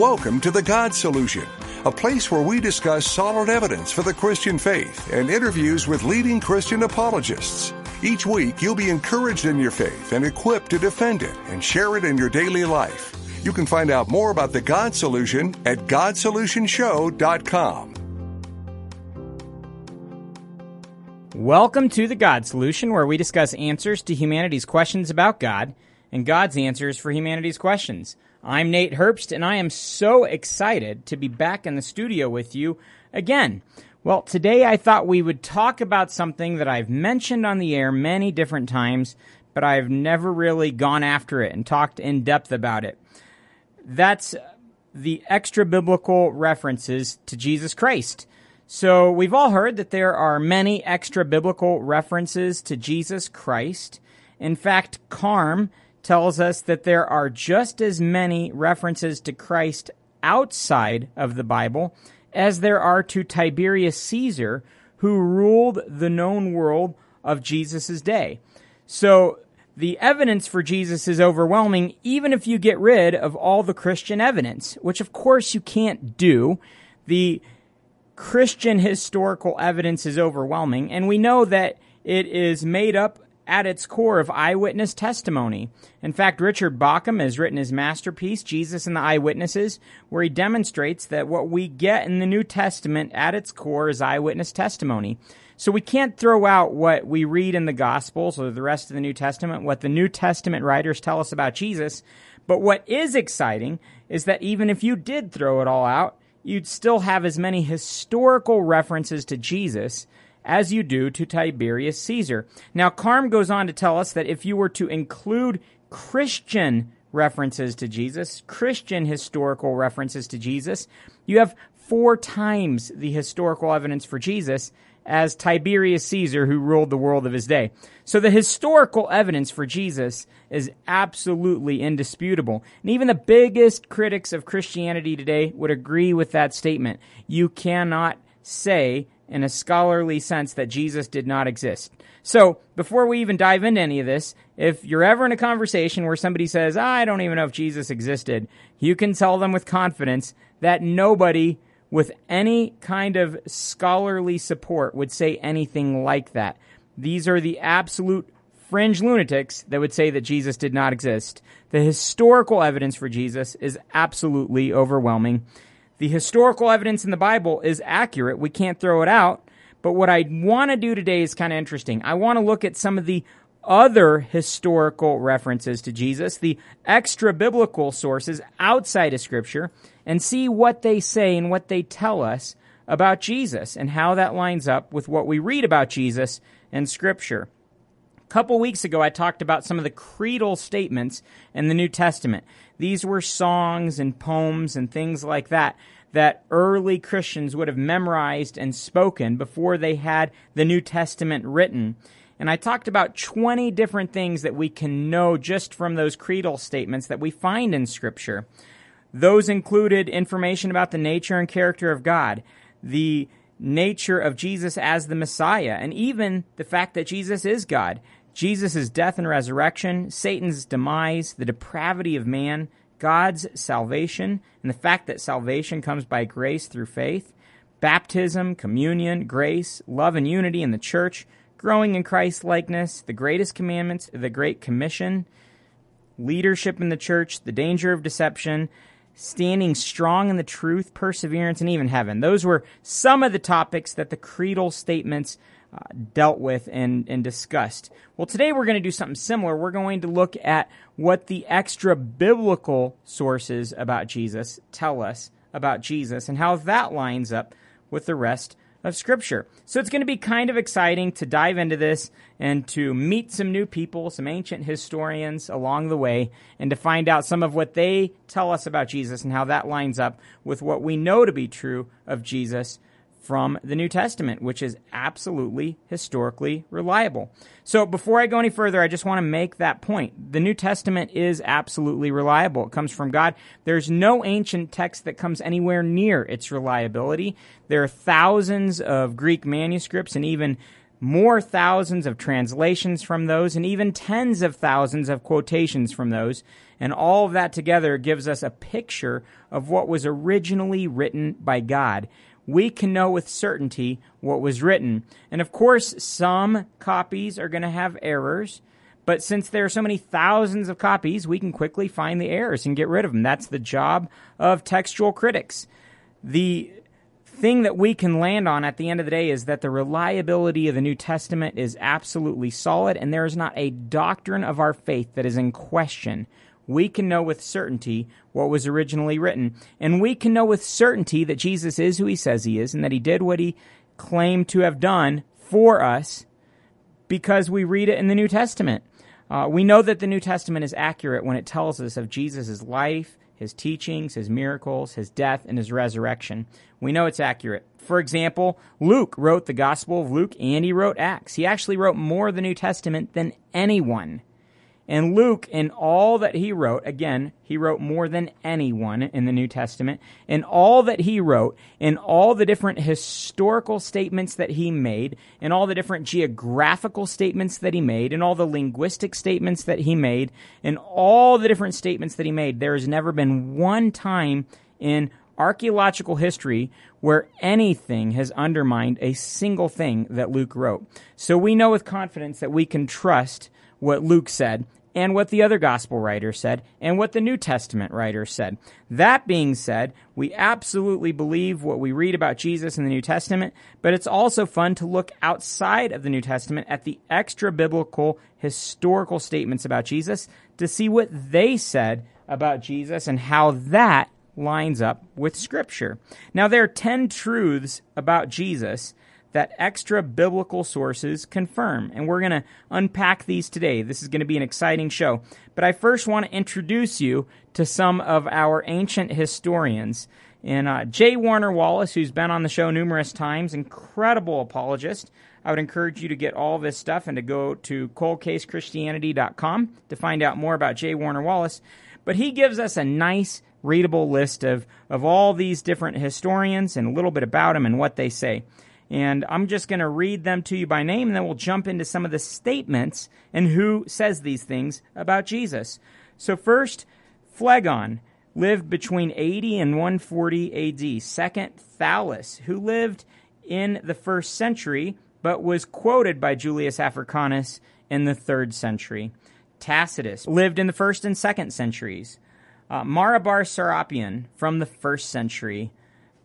Welcome to The God Solution, a place where we discuss solid evidence for the Christian faith and interviews with leading Christian apologists. Each week, you'll be encouraged in your faith and equipped to defend it and share it in your daily life. You can find out more about The God Solution at GodSolutionShow.com. Welcome to The God Solution, where we discuss answers to humanity's questions about God and God's answers for humanity's questions. I'm Nate Herbst, and I am so excited to be back in the studio with you again. Well, today I thought we would talk about something that I've mentioned on the air many different times, but I've never really gone after it and talked in depth about it. That's the extra biblical references to Jesus Christ. So we've all heard that there are many extra biblical references to Jesus Christ. In fact, Carm tells us that there are just as many references to Christ outside of the Bible as there are to Tiberius Caesar, who ruled the known world of Jesus' day. So the evidence for Jesus is overwhelming, even if you get rid of all the Christian evidence, which of course you can't do. The Christian historical evidence is overwhelming, and we know that it is made up at its core of eyewitness testimony. In fact, Richard Bauckham has written his masterpiece, Jesus and the Eyewitnesses, where he demonstrates that what we get in the New Testament at its core is eyewitness testimony. So we can't throw out what we read in the Gospels or the rest of the New Testament, what the New Testament writers tell us about Jesus. But what is exciting is that even if you did throw it all out, you'd still have as many historical references to Jesus as you do to Tiberius Caesar. Now, Carm goes on to tell us that if you were to include Christian references to Jesus, Christian historical references to Jesus, you have four times the historical evidence for Jesus as Tiberius Caesar, who ruled the world of his day. So the historical evidence for Jesus is absolutely indisputable. And even the biggest critics of Christianity today would agree with that statement. You cannot say in a scholarly sense that Jesus did not exist. So, before we even dive into any of this, if you're ever in a conversation where somebody says, I don't even know if Jesus existed, you can tell them with confidence that nobody with any kind of scholarly support would say anything like that. These are the absolute fringe lunatics that would say that Jesus did not exist. The historical evidence for Jesus is absolutely overwhelming. The historical evidence in the Bible is accurate. We can't throw it out. But what I want to do today is kind of interesting. I want to look at some of the other historical references to Jesus, the extra biblical sources outside of Scripture, and see what they say and what they tell us about Jesus and how that lines up with what we read about Jesus in Scripture. Couple weeks ago, I talked about some of the creedal statements in the New Testament. These were songs and poems and things like that that early Christians would have memorized and spoken before they had the New Testament written. And I talked about 20 different things that we can know just from those creedal statements that we find in Scripture. Those included information about the nature and character of God, the nature of Jesus as the Messiah, and even the fact that Jesus is God. Jesus' death and resurrection, Satan's demise, the depravity of man, God's salvation, and the fact that salvation comes by grace through faith, baptism, communion, grace, love and unity in the church, growing in Christ likeness, the greatest commandments, the Great Commission, leadership in the church, the danger of deception, standing strong in the truth, perseverance, and even heaven. Those were some of the topics that the creedal statements uh, dealt with and, and discussed. Well, today we're going to do something similar. We're going to look at what the extra biblical sources about Jesus tell us about Jesus and how that lines up with the rest of Scripture. So it's going to be kind of exciting to dive into this and to meet some new people, some ancient historians along the way, and to find out some of what they tell us about Jesus and how that lines up with what we know to be true of Jesus from the New Testament, which is absolutely historically reliable. So before I go any further, I just want to make that point. The New Testament is absolutely reliable. It comes from God. There's no ancient text that comes anywhere near its reliability. There are thousands of Greek manuscripts and even more thousands of translations from those and even tens of thousands of quotations from those. And all of that together gives us a picture of what was originally written by God. We can know with certainty what was written. And of course, some copies are going to have errors. But since there are so many thousands of copies, we can quickly find the errors and get rid of them. That's the job of textual critics. The thing that we can land on at the end of the day is that the reliability of the New Testament is absolutely solid, and there is not a doctrine of our faith that is in question. We can know with certainty what was originally written, and we can know with certainty that Jesus is who he says he is, and that he did what he claimed to have done for us because we read it in the New Testament. Uh, we know that the New Testament is accurate when it tells us of Jesus' life, his teachings, his miracles, his death, and his resurrection. We know it's accurate. For example, Luke wrote the Gospel of Luke and he wrote Acts. He actually wrote more of the New Testament than anyone. And Luke, in all that he wrote, again, he wrote more than anyone in the New Testament. In all that he wrote, in all the different historical statements that he made, in all the different geographical statements that he made, in all the linguistic statements that he made, in all the different statements that he made, there has never been one time in archaeological history where anything has undermined a single thing that Luke wrote. So we know with confidence that we can trust what Luke said and what the other gospel writers said and what the New Testament writers said. That being said, we absolutely believe what we read about Jesus in the New Testament, but it's also fun to look outside of the New Testament at the extra biblical historical statements about Jesus to see what they said about Jesus and how that lines up with Scripture. Now, there are 10 truths about Jesus that extra biblical sources confirm. And we're going to unpack these today. This is going to be an exciting show. But I first want to introduce you to some of our ancient historians. And uh, J. Warner Wallace, who's been on the show numerous times, incredible apologist. I would encourage you to get all this stuff and to go to coldcasechristianity.com to find out more about J. Warner Wallace. But he gives us a nice, readable list of, of all these different historians and a little bit about them and what they say. And I'm just going to read them to you by name, and then we'll jump into some of the statements and who says these things about Jesus. So, first, Phlegon lived between 80 and 140 AD. Second, Thallus, who lived in the first century but was quoted by Julius Africanus in the third century. Tacitus lived in the first and second centuries. Uh, Mara bar Serapion from the first century.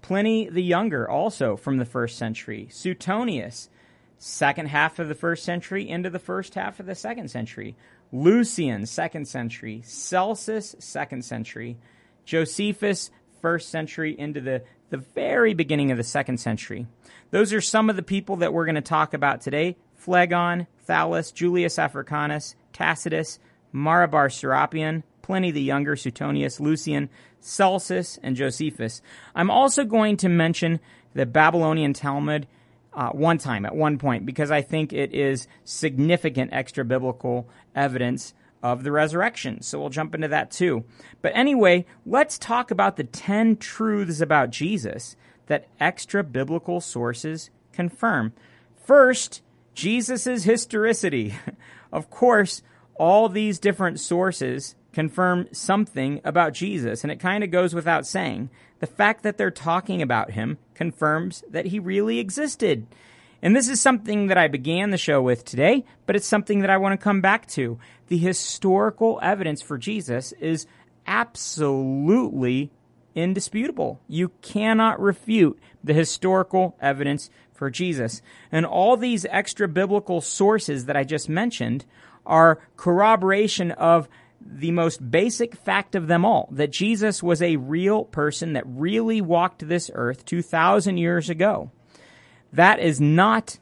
Pliny the Younger, also from the first century. Suetonius, second half of the first century into the first half of the second century. Lucian, second century. Celsus, second century. Josephus, first century into the, the very beginning of the second century. Those are some of the people that we're going to talk about today. Phlegon, Thallus, Julius Africanus, Tacitus, Mara bar Serapion, Pliny the Younger, Suetonius, Lucian, Celsus, and Josephus. I'm also going to mention the Babylonian Talmud uh, one time at one point because I think it is significant extra biblical evidence of the resurrection. So we'll jump into that too. But anyway, let's talk about the 10 truths about Jesus that extra biblical sources confirm. First, Jesus' historicity. of course, all these different sources confirm something about Jesus, and it kind of goes without saying. The fact that they're talking about him confirms that he really existed. And this is something that I began the show with today, but it's something that I want to come back to. The historical evidence for Jesus is absolutely indisputable. You cannot refute the historical evidence for Jesus. And all these extra biblical sources that I just mentioned are corroboration of the most basic fact of them all that Jesus was a real person that really walked this earth 2,000 years ago. That is not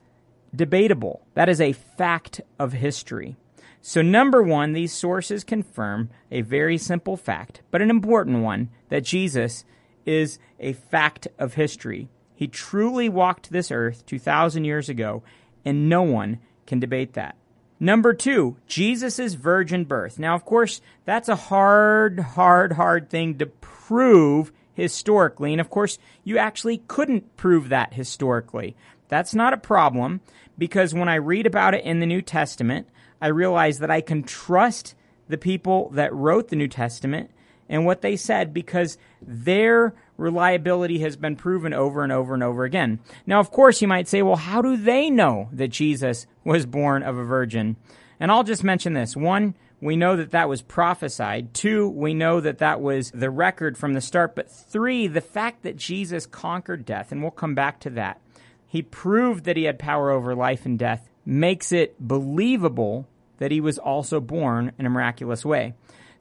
debatable. That is a fact of history. So, number one, these sources confirm a very simple fact, but an important one that Jesus is a fact of history. He truly walked this earth 2,000 years ago, and no one can debate that. Number two, Jesus' virgin birth. Now, of course, that's a hard, hard, hard thing to prove historically. And of course, you actually couldn't prove that historically. That's not a problem because when I read about it in the New Testament, I realize that I can trust the people that wrote the New Testament and what they said because their reliability has been proven over and over and over again. Now, of course, you might say, well, how do they know that Jesus was born of a virgin? And I'll just mention this. One, we know that that was prophesied. Two, we know that that was the record from the start. But three, the fact that Jesus conquered death, and we'll come back to that. He proved that he had power over life and death, makes it believable that he was also born in a miraculous way.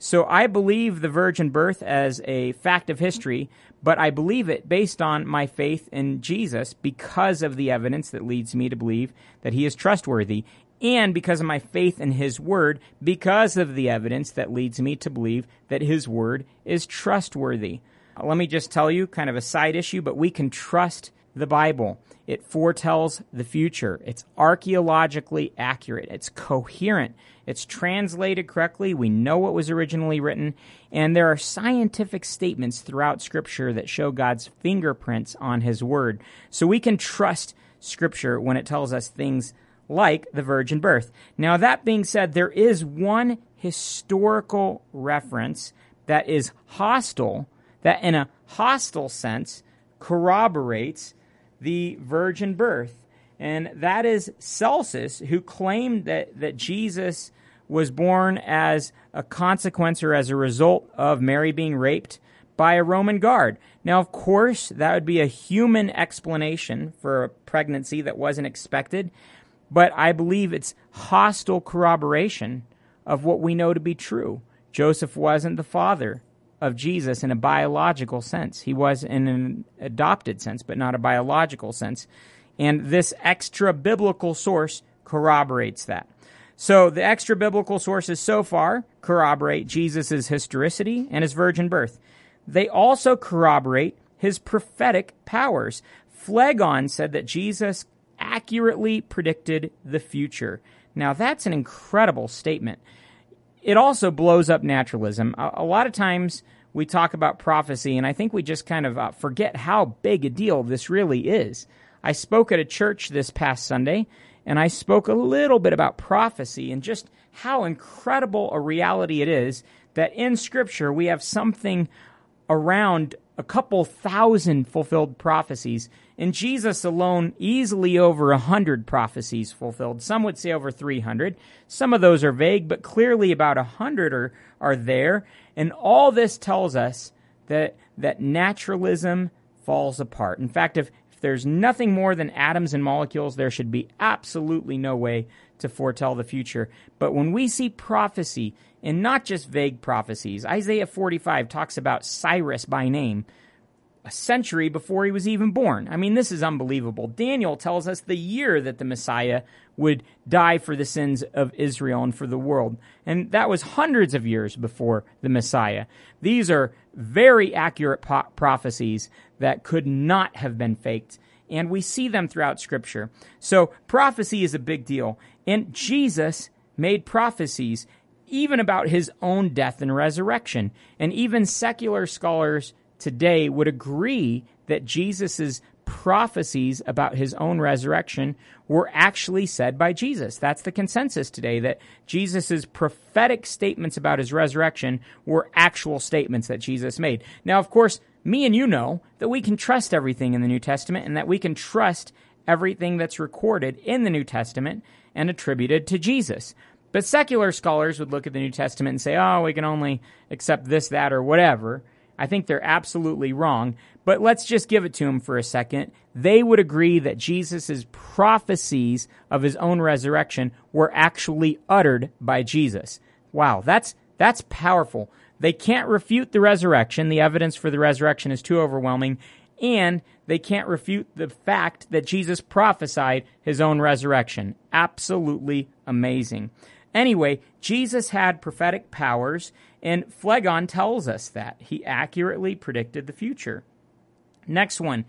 So I believe the virgin birth as a fact of history, but I believe it based on my faith in Jesus because of the evidence that leads me to believe that he is trustworthy and because of my faith in his word because of the evidence that leads me to believe that his word is trustworthy. Let me just tell you kind of a side issue, but we can trust the Bible. It foretells the future. It's archaeologically accurate. It's coherent. It's translated correctly. We know what was originally written. And there are scientific statements throughout Scripture that show God's fingerprints on His Word. So we can trust Scripture when it tells us things like the virgin birth. Now, that being said, there is one historical reference that is hostile, that in a hostile sense corroborates the virgin birth. And that is Celsus, who claimed that, that Jesus was born as a consequence or as a result of Mary being raped by a Roman guard. Now, of course, that would be a human explanation for a pregnancy that wasn't expected, but I believe it's hostile corroboration of what we know to be true. Joseph wasn't the father of Jesus in a biological sense. He was in an adopted sense, but not a biological sense. And this extra biblical source corroborates that. So the extra biblical sources so far corroborate Jesus' historicity and his virgin birth. They also corroborate his prophetic powers. Phlegon said that Jesus accurately predicted the future. Now that's an incredible statement it also blows up naturalism. A, a, lot of times we talk about prophecy, and I think we just kind of uh, forget how big a deal this really is. I spoke at a church this past Sunday, and I spoke a little bit about prophecy and just how incredible a reality it is that in Scripture we have something around a couple thousand fulfilled prophecies. and Jesus alone, easily over a hundred prophecies fulfilled. Some would say over 300. Some of those are vague, but clearly about a hundred are, are there. And all this tells us that, that naturalism falls apart. In fact, if, if there's nothing more than atoms and molecules, there should be absolutely no way to foretell the future. But when we see prophecy, and not just vague prophecies, Isaiah 45 talks about Cyrus by name a century before he was even born. I mean, this is unbelievable. Daniel tells us the year that the Messiah would die for the sins of Israel and for the world. And that was hundreds of years before the Messiah. These are very accurate po- prophecies that could not have been faked. And we see them throughout Scripture. So prophecy is a big deal. And Jesus made prophecies even about his own death and resurrection. And even secular scholars today would agree that Jesus' prophecies about his own resurrection were actually said by Jesus. That's the consensus today that Jesus' prophetic statements about his resurrection were actual statements that Jesus made. Now, of course, me and you know that we can trust everything in the New Testament and that we can trust everything that's recorded in the New Testament and attributed to Jesus. But secular scholars would look at the New Testament and say, oh, we can only accept this, that, or whatever. I think they're absolutely wrong. But let's just give it to them for a second. They would agree that Jesus' prophecies of his own resurrection were actually uttered by Jesus. Wow, that's, that's powerful. They can't refute the resurrection. The evidence for the resurrection is too overwhelming. And they can't refute the fact that Jesus prophesied his own resurrection. Absolutely amazing. Anyway, Jesus had prophetic powers, and Phlegon tells us that. He accurately predicted the future. Next one,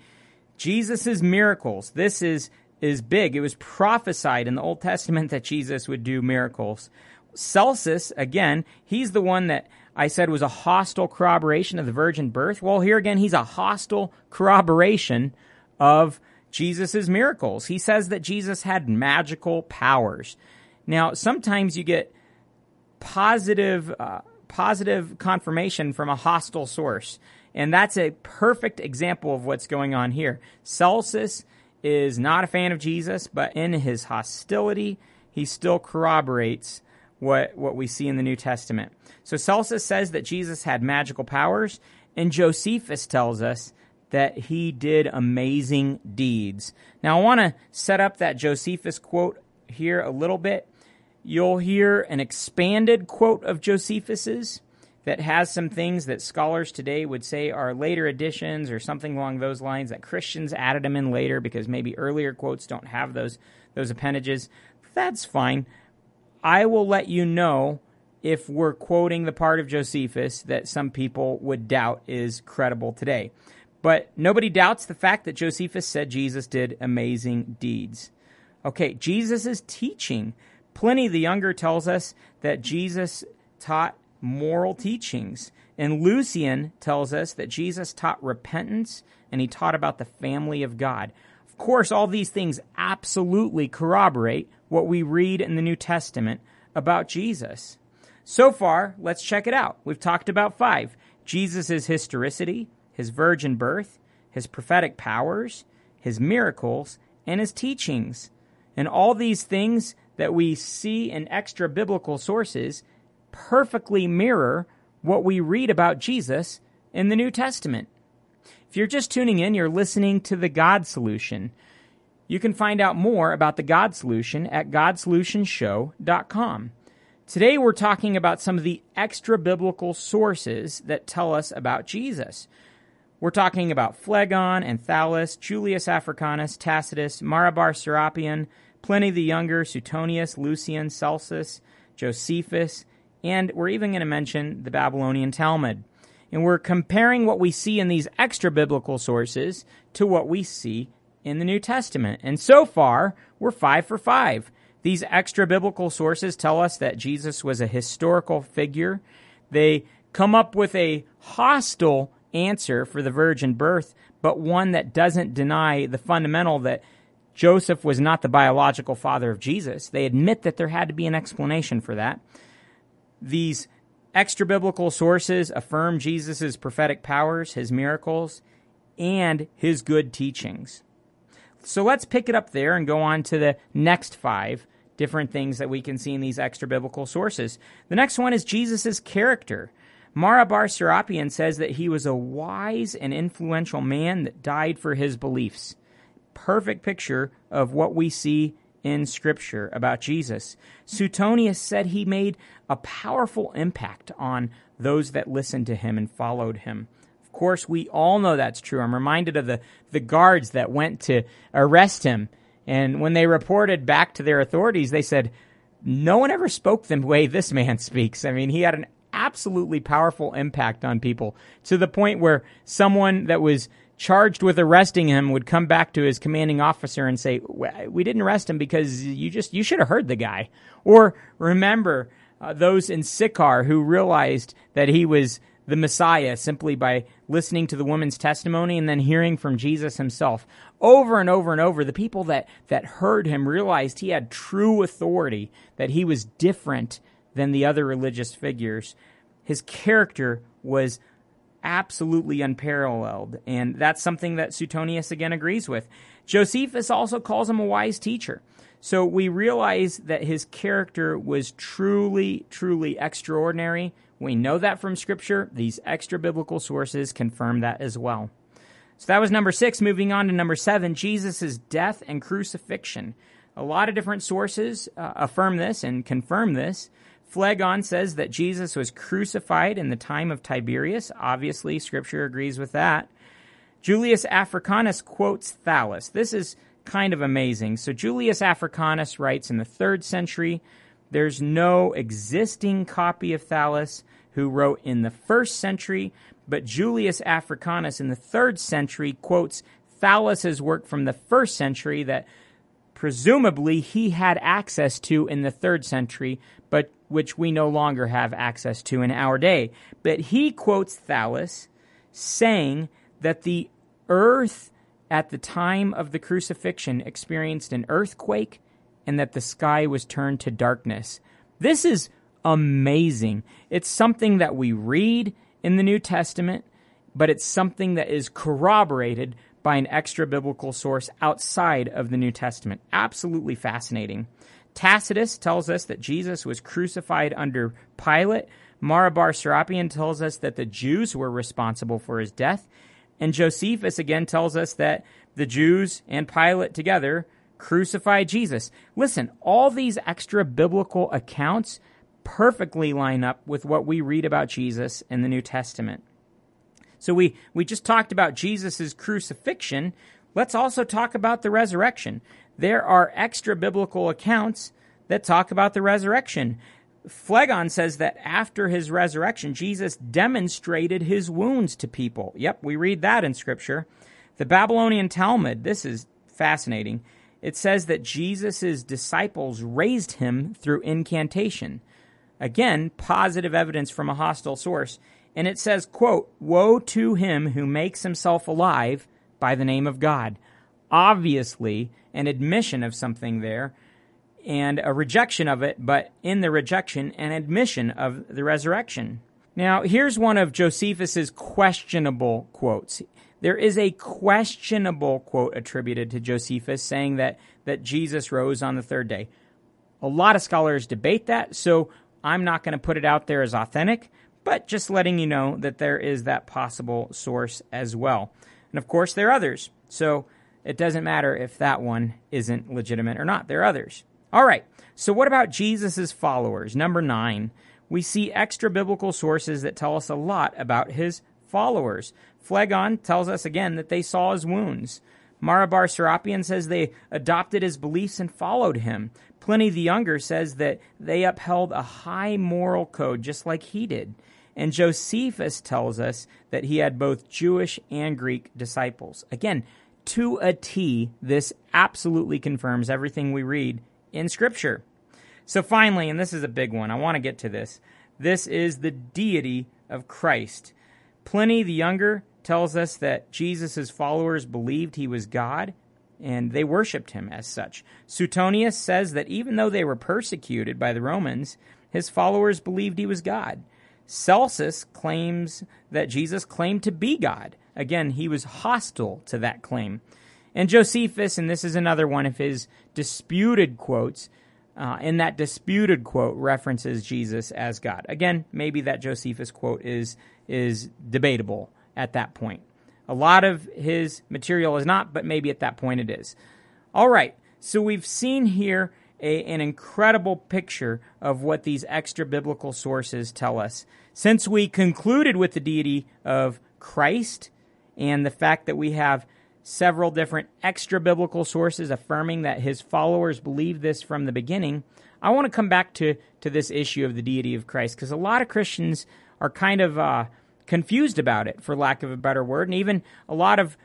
Jesus' miracles. This is, is big. It was prophesied in the Old Testament that Jesus would do miracles. Celsus, again, he's the one that I said was a hostile corroboration of the virgin birth. Well, here again, he's a hostile corroboration of Jesus' miracles. He says that Jesus had magical powers. Now, sometimes you get positive, uh, positive confirmation from a hostile source. And that's a perfect example of what's going on here. Celsus is not a fan of Jesus, but in his hostility, he still corroborates what, what we see in the New Testament. So Celsus says that Jesus had magical powers, and Josephus tells us that he did amazing deeds. Now, I want to set up that Josephus quote here a little bit. You'll hear an expanded quote of Josephus's that has some things that scholars today would say are later additions or something along those lines that Christians added them in later because maybe earlier quotes don't have those those appendages. That's fine. I will let you know if we're quoting the part of Josephus that some people would doubt is credible today. But nobody doubts the fact that Josephus said Jesus did amazing deeds. Okay, Jesus' teaching. Pliny the Younger tells us that Jesus taught moral teachings. And Lucian tells us that Jesus taught repentance and he taught about the family of God. Of course, all these things absolutely corroborate what we read in the New Testament about Jesus. So far, let's check it out. We've talked about five Jesus' historicity, his virgin birth, his prophetic powers, his miracles, and his teachings. And all these things that we see in extra biblical sources perfectly mirror what we read about Jesus in the New Testament. If you're just tuning in, you're listening to the God Solution. You can find out more about the God Solution at godsolutionshow.com. Today we're talking about some of the extra biblical sources that tell us about Jesus. We're talking about Phlegon and Thallus, Julius Africanus, Tacitus, Mara bar Serapion, Pliny the Younger, Suetonius, Lucian, Celsus, Josephus, and we're even going to mention the Babylonian Talmud. And we're comparing what we see in these extra biblical sources to what we see in the New Testament. And so far, we're five for five. These extra biblical sources tell us that Jesus was a historical figure. They come up with a hostile answer for the virgin birth, but one that doesn't deny the fundamental that Joseph was not the biological father of Jesus. They admit that there had to be an explanation for that. These extra biblical sources affirm Jesus' prophetic powers, his miracles, and his good teachings. So let's pick it up there and go on to the next five different things that we can see in these extra biblical sources. The next one is Jesus' character. Mara bar Serapion says that he was a wise and influential man that died for his beliefs. Perfect picture of what we see in Scripture about Jesus. Suetonius said he made a powerful impact on those that listened to him and followed him. Of course, we all know that's true. I'm reminded of the, the guards that went to arrest him. And when they reported back to their authorities, they said, no one ever spoke the way this man speaks. I mean, he had an absolutely powerful impact on people to the point where someone that was charged with arresting him would come back to his commanding officer and say, "We didn't arrest him because you just you should have heard the guy." Or remember uh, those in Sychar who realized that he was the Messiah simply by listening to the woman's testimony and then hearing from Jesus himself. Over and over and over, the people that, that heard him realized he had true authority, that he was different than the other religious figures. His character was absolutely unparalleled. And that's something that Suetonius again agrees with. Josephus also calls him a wise teacher. So we realize that his character was truly, truly extraordinary. We know that from Scripture. These extra biblical sources confirm that as well. So that was number six. Moving on to number seven Jesus' death and crucifixion. A lot of different sources uh, affirm this and confirm this. Phlegon says that Jesus was crucified in the time of Tiberius. Obviously, Scripture agrees with that. Julius Africanus quotes Thallus. This is kind of amazing. So, Julius Africanus writes in the third century there's no existing copy of Thallus who wrote in the first century, but Julius Africanus in the third century quotes Thallus's work from the first century that presumably he had access to in the third century, but which we no longer have access to in our day. But he quotes Thallus saying that the earth at the time of the crucifixion experienced an earthquake and that the sky was turned to darkness. This is amazing. It's something that we read in the New Testament, but it's something that is corroborated by an extra biblical source outside of the New Testament. Absolutely fascinating. Tacitus tells us that Jesus was crucified under Pilate. Mara bar Serapion tells us that the Jews were responsible for his death. And Josephus again tells us that the Jews and Pilate together crucified Jesus. Listen, all these extra biblical accounts perfectly line up with what we read about Jesus in the New Testament. So we, we just talked about Jesus' crucifixion. Let's also talk about the resurrection. There are extra biblical accounts that talk about the resurrection. Phlegon says that after his resurrection, Jesus demonstrated his wounds to people. Yep, we read that in Scripture. The Babylonian Talmud, this is fascinating. It says that Jesus' disciples raised him through incantation. Again, positive evidence from a hostile source and it says quote woe to him who makes himself alive by the name of god obviously an admission of something there and a rejection of it but in the rejection an admission of the resurrection now here's one of josephus's questionable quotes there is a questionable quote attributed to josephus saying that that jesus rose on the third day a lot of scholars debate that so i'm not going to put it out there as authentic but just letting you know that there is that possible source as well. And of course, there are others. So it doesn't matter if that one isn't legitimate or not. There are others. All right. So what about Jesus' followers? Number nine, we see extra biblical sources that tell us a lot about his followers. Phlegon tells us again that they saw his wounds. Mara bar Serapion says they adopted his beliefs and followed him. Pliny the Younger says that they upheld a high moral code just like he did. And Josephus tells us that he had both Jewish and Greek disciples. Again, to a T, this absolutely confirms everything we read in Scripture. So, finally, and this is a big one, I want to get to this. This is the deity of Christ. Pliny the Younger tells us that Jesus' followers believed he was God and they worshiped him as such. Suetonius says that even though they were persecuted by the Romans, his followers believed he was God. Celsus claims that Jesus claimed to be God. Again, he was hostile to that claim. And Josephus, and this is another one of his disputed quotes, uh, in that disputed quote references Jesus as God. Again, maybe that Josephus quote is is debatable at that point. A lot of his material is not, but maybe at that point it is. All right, so we've seen here a, an incredible picture of what these extra biblical sources tell us. Since we concluded with the deity of Christ and the fact that we have several different extra biblical sources affirming that his followers believe this from the beginning, I want to come back to, to this issue of the deity of Christ because a lot of Christians are kind of uh, confused about it, for lack of a better word, and even a lot of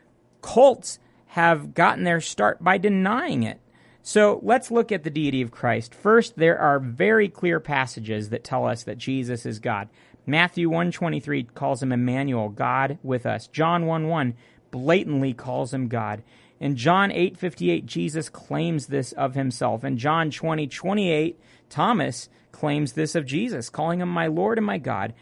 cults have gotten their start by denying it. So let's look at the deity of Christ. First, there are very clear passages that tell us that Jesus is God. Matthew 123 calls him Emmanuel, God with us. John 1 1 blatantly calls him God. In John 8:58 Jesus claims this of himself. In John 20:28 Thomas claims this of Jesus, calling him my Lord and my God.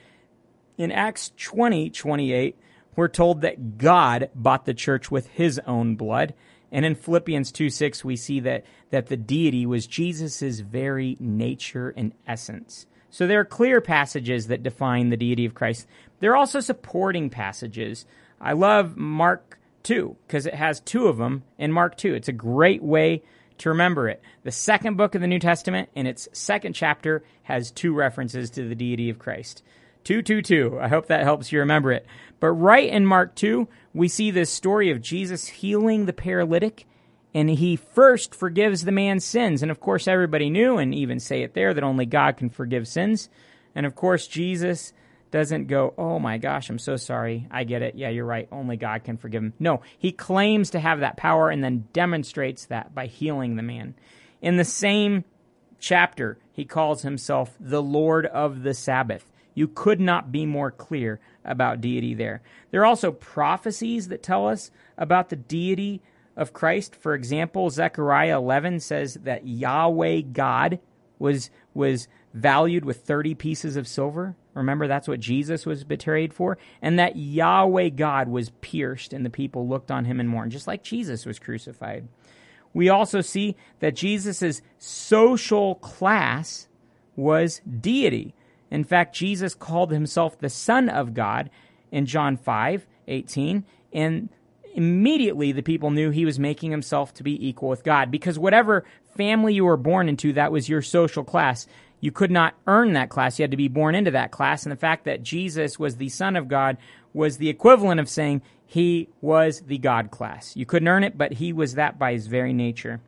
In Acts 20:28 we're told that God bought the church with his own blood. And in Philippians 2 6, we see that, that the deity was Jesus' very nature and essence. So there are clear passages that define the deity of Christ. There are also supporting passages. I love Mark 2 because it has two of them in Mark 2. It's a great way to remember it. The second book of the New Testament, in its second chapter, has two references to the deity of Christ. 222. I hope that helps you remember it. But right in Mark 2, we see this story of Jesus healing the paralytic, and he first forgives the man's sins. And of course, everybody knew, and even say it there, that only God can forgive sins. And of course, Jesus doesn't go, Oh my gosh, I'm so sorry. I get it. Yeah, you're right. Only God can forgive him. No, he claims to have that power and then demonstrates that by healing the man. In the same chapter, he calls himself the Lord of the Sabbath. You could not be more clear about deity there. There are also prophecies that tell us about the deity of Christ. For example, Zechariah 11 says that Yahweh God was was valued with 30 pieces of silver. Remember, that's what Jesus was betrayed for. And that Yahweh God was pierced and the people looked on him and mourned, just like Jesus was crucified. We also see that Jesus' social class was deity. In fact, Jesus called himself the Son of God in John 5 18. And immediately the people knew he was making himself to be equal with God because whatever family you were born into, that was your social class. You could not earn that class. You had to be born into that class. And the fact that Jesus was the Son of God was the equivalent of saying he was the God class. You couldn't earn it, but he was that by his very nature.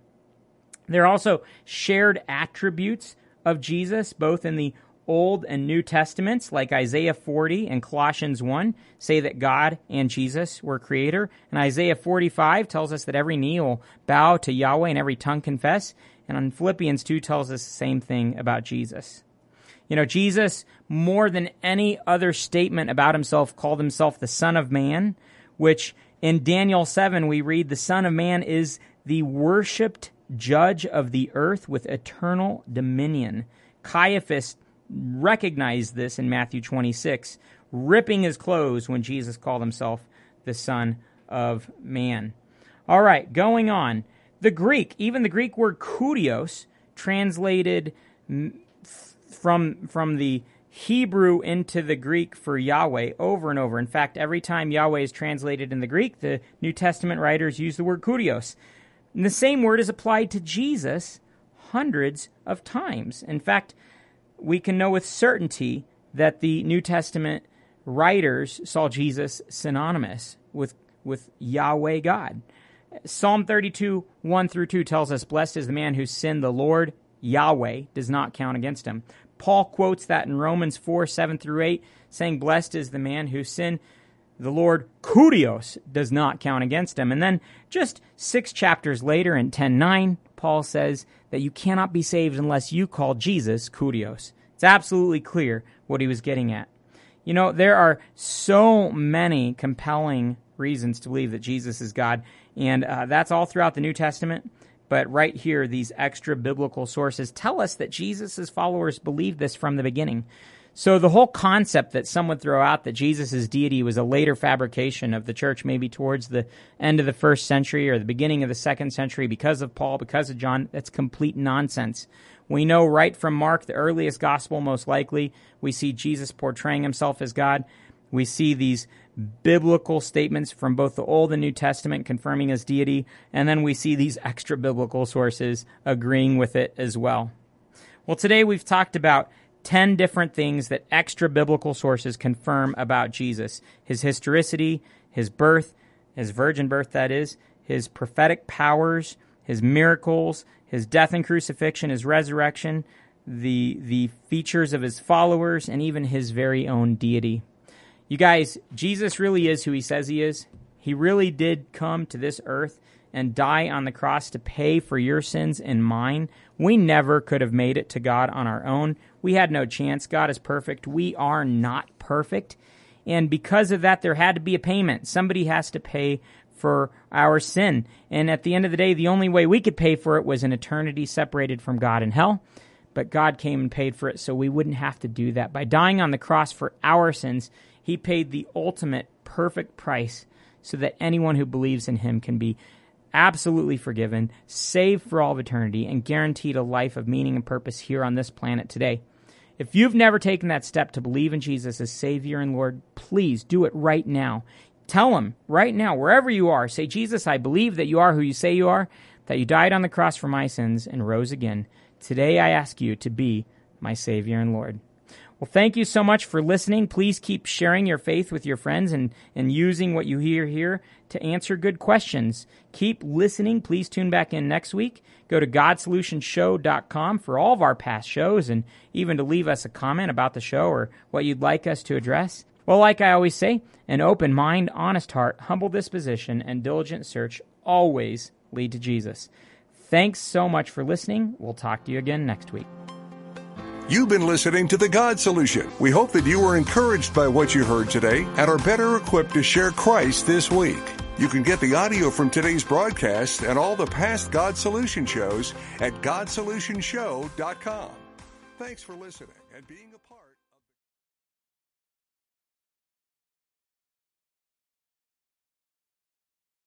There are also shared attributes of Jesus, both in the Old and New Testaments, like Isaiah 40 and Colossians 1, say that God and Jesus were creator. And Isaiah 45 tells us that every knee will bow to Yahweh and every tongue confess. And on Philippians 2 tells us the same thing about Jesus. You know, Jesus, more than any other statement about himself, called himself the Son of Man, which in Daniel 7 we read, the Son of Man is the worshiped judge of the earth with eternal dominion. Caiaphas recognized this in Matthew 26, ripping his clothes when Jesus called himself the Son of Man. All right, going on. The Greek, even the Greek word kurios, translated from, from the Hebrew into the Greek for Yahweh over and over. In fact, every time Yahweh is translated in the Greek, the New Testament writers use the word kurios. And the same word is applied to Jesus hundreds of times. In fact, we can know with certainty that the New Testament writers saw Jesus synonymous with, with Yahweh God. Psalm 32, 1 through 2 tells us, Blessed is the man whose sin the Lord, Yahweh, does not count against him. Paul quotes that in Romans 4, 7 through 8, saying, Blessed is the man whose sin the Lord, Kurios, does not count against him. And then just six chapters later in 10, 9, Paul says that you cannot be saved unless you call Jesus Kurios. It's absolutely clear what he was getting at. You know, there are so many compelling reasons to believe that Jesus is God, and uh, that's all throughout the New Testament. But right here, these extra biblical sources tell us that Jesus' followers believed this from the beginning. So the whole concept that some would throw out that Jesus' deity was a later fabrication of the church, maybe towards the end of the first century or the beginning of the second century because of Paul, because of John, that's complete nonsense. We know right from Mark, the earliest gospel, most likely, we see Jesus portraying himself as God. We see these biblical statements from both the Old and New Testament confirming his deity, and then we see these extra biblical sources agreeing with it as well. Well, today we've talked about 10 different things that extra biblical sources confirm about Jesus his historicity, his birth, his virgin birth, that is, his prophetic powers, his miracles, his death and crucifixion, his resurrection, the, the features of his followers, and even his very own deity. You guys, Jesus really is who he says he is. He really did come to this earth and die on the cross to pay for your sins and mine. We never could have made it to God on our own. We had no chance. God is perfect. We are not perfect. And because of that, there had to be a payment. Somebody has to pay for our sin. And at the end of the day, the only way we could pay for it was an eternity separated from God in hell. But God came and paid for it so we wouldn't have to do that. By dying on the cross for our sins, He paid the ultimate perfect price so that anyone who believes in Him can be absolutely forgiven, saved for all of eternity, and guaranteed a life of meaning and purpose here on this planet today. If you've never taken that step to believe in Jesus as Savior and Lord, please do it right now. Tell him right now, wherever you are, say, Jesus, I believe that you are who you say you are, that you died on the cross for my sins and rose again. Today I ask you to be my Savior and Lord. Well, thank you so much for listening. Please keep sharing your faith with your friends and, and using what you hear here to answer good questions. Keep listening. Please tune back in next week. Go to GodSolutionShow.com for all of our past shows and even to leave us a comment about the show or what you'd like us to address. Well, like I always say, an open mind, honest heart, humble disposition, and diligent search always lead to Jesus. Thanks so much for listening. We'll talk to you again next week. You've been listening to The God Solution. We hope that you were encouraged by what you heard today and are better equipped to share Christ this week. You can get the audio from today's broadcast and all the past God Solution shows at GodSolutionShow.com. Thanks for listening and being a.